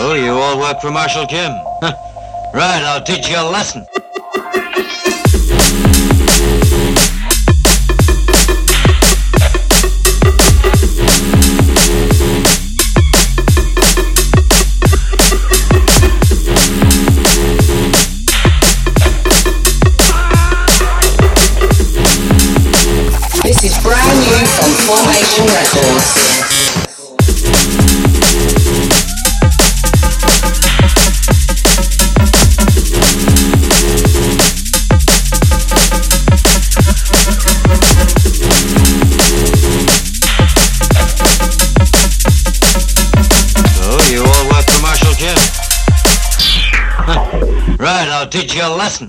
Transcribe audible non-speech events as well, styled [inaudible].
Oh, work for Marshal Kim. [laughs] right, I'll teach you a lesson. From Formation Records. Right, I'll teach you a lesson.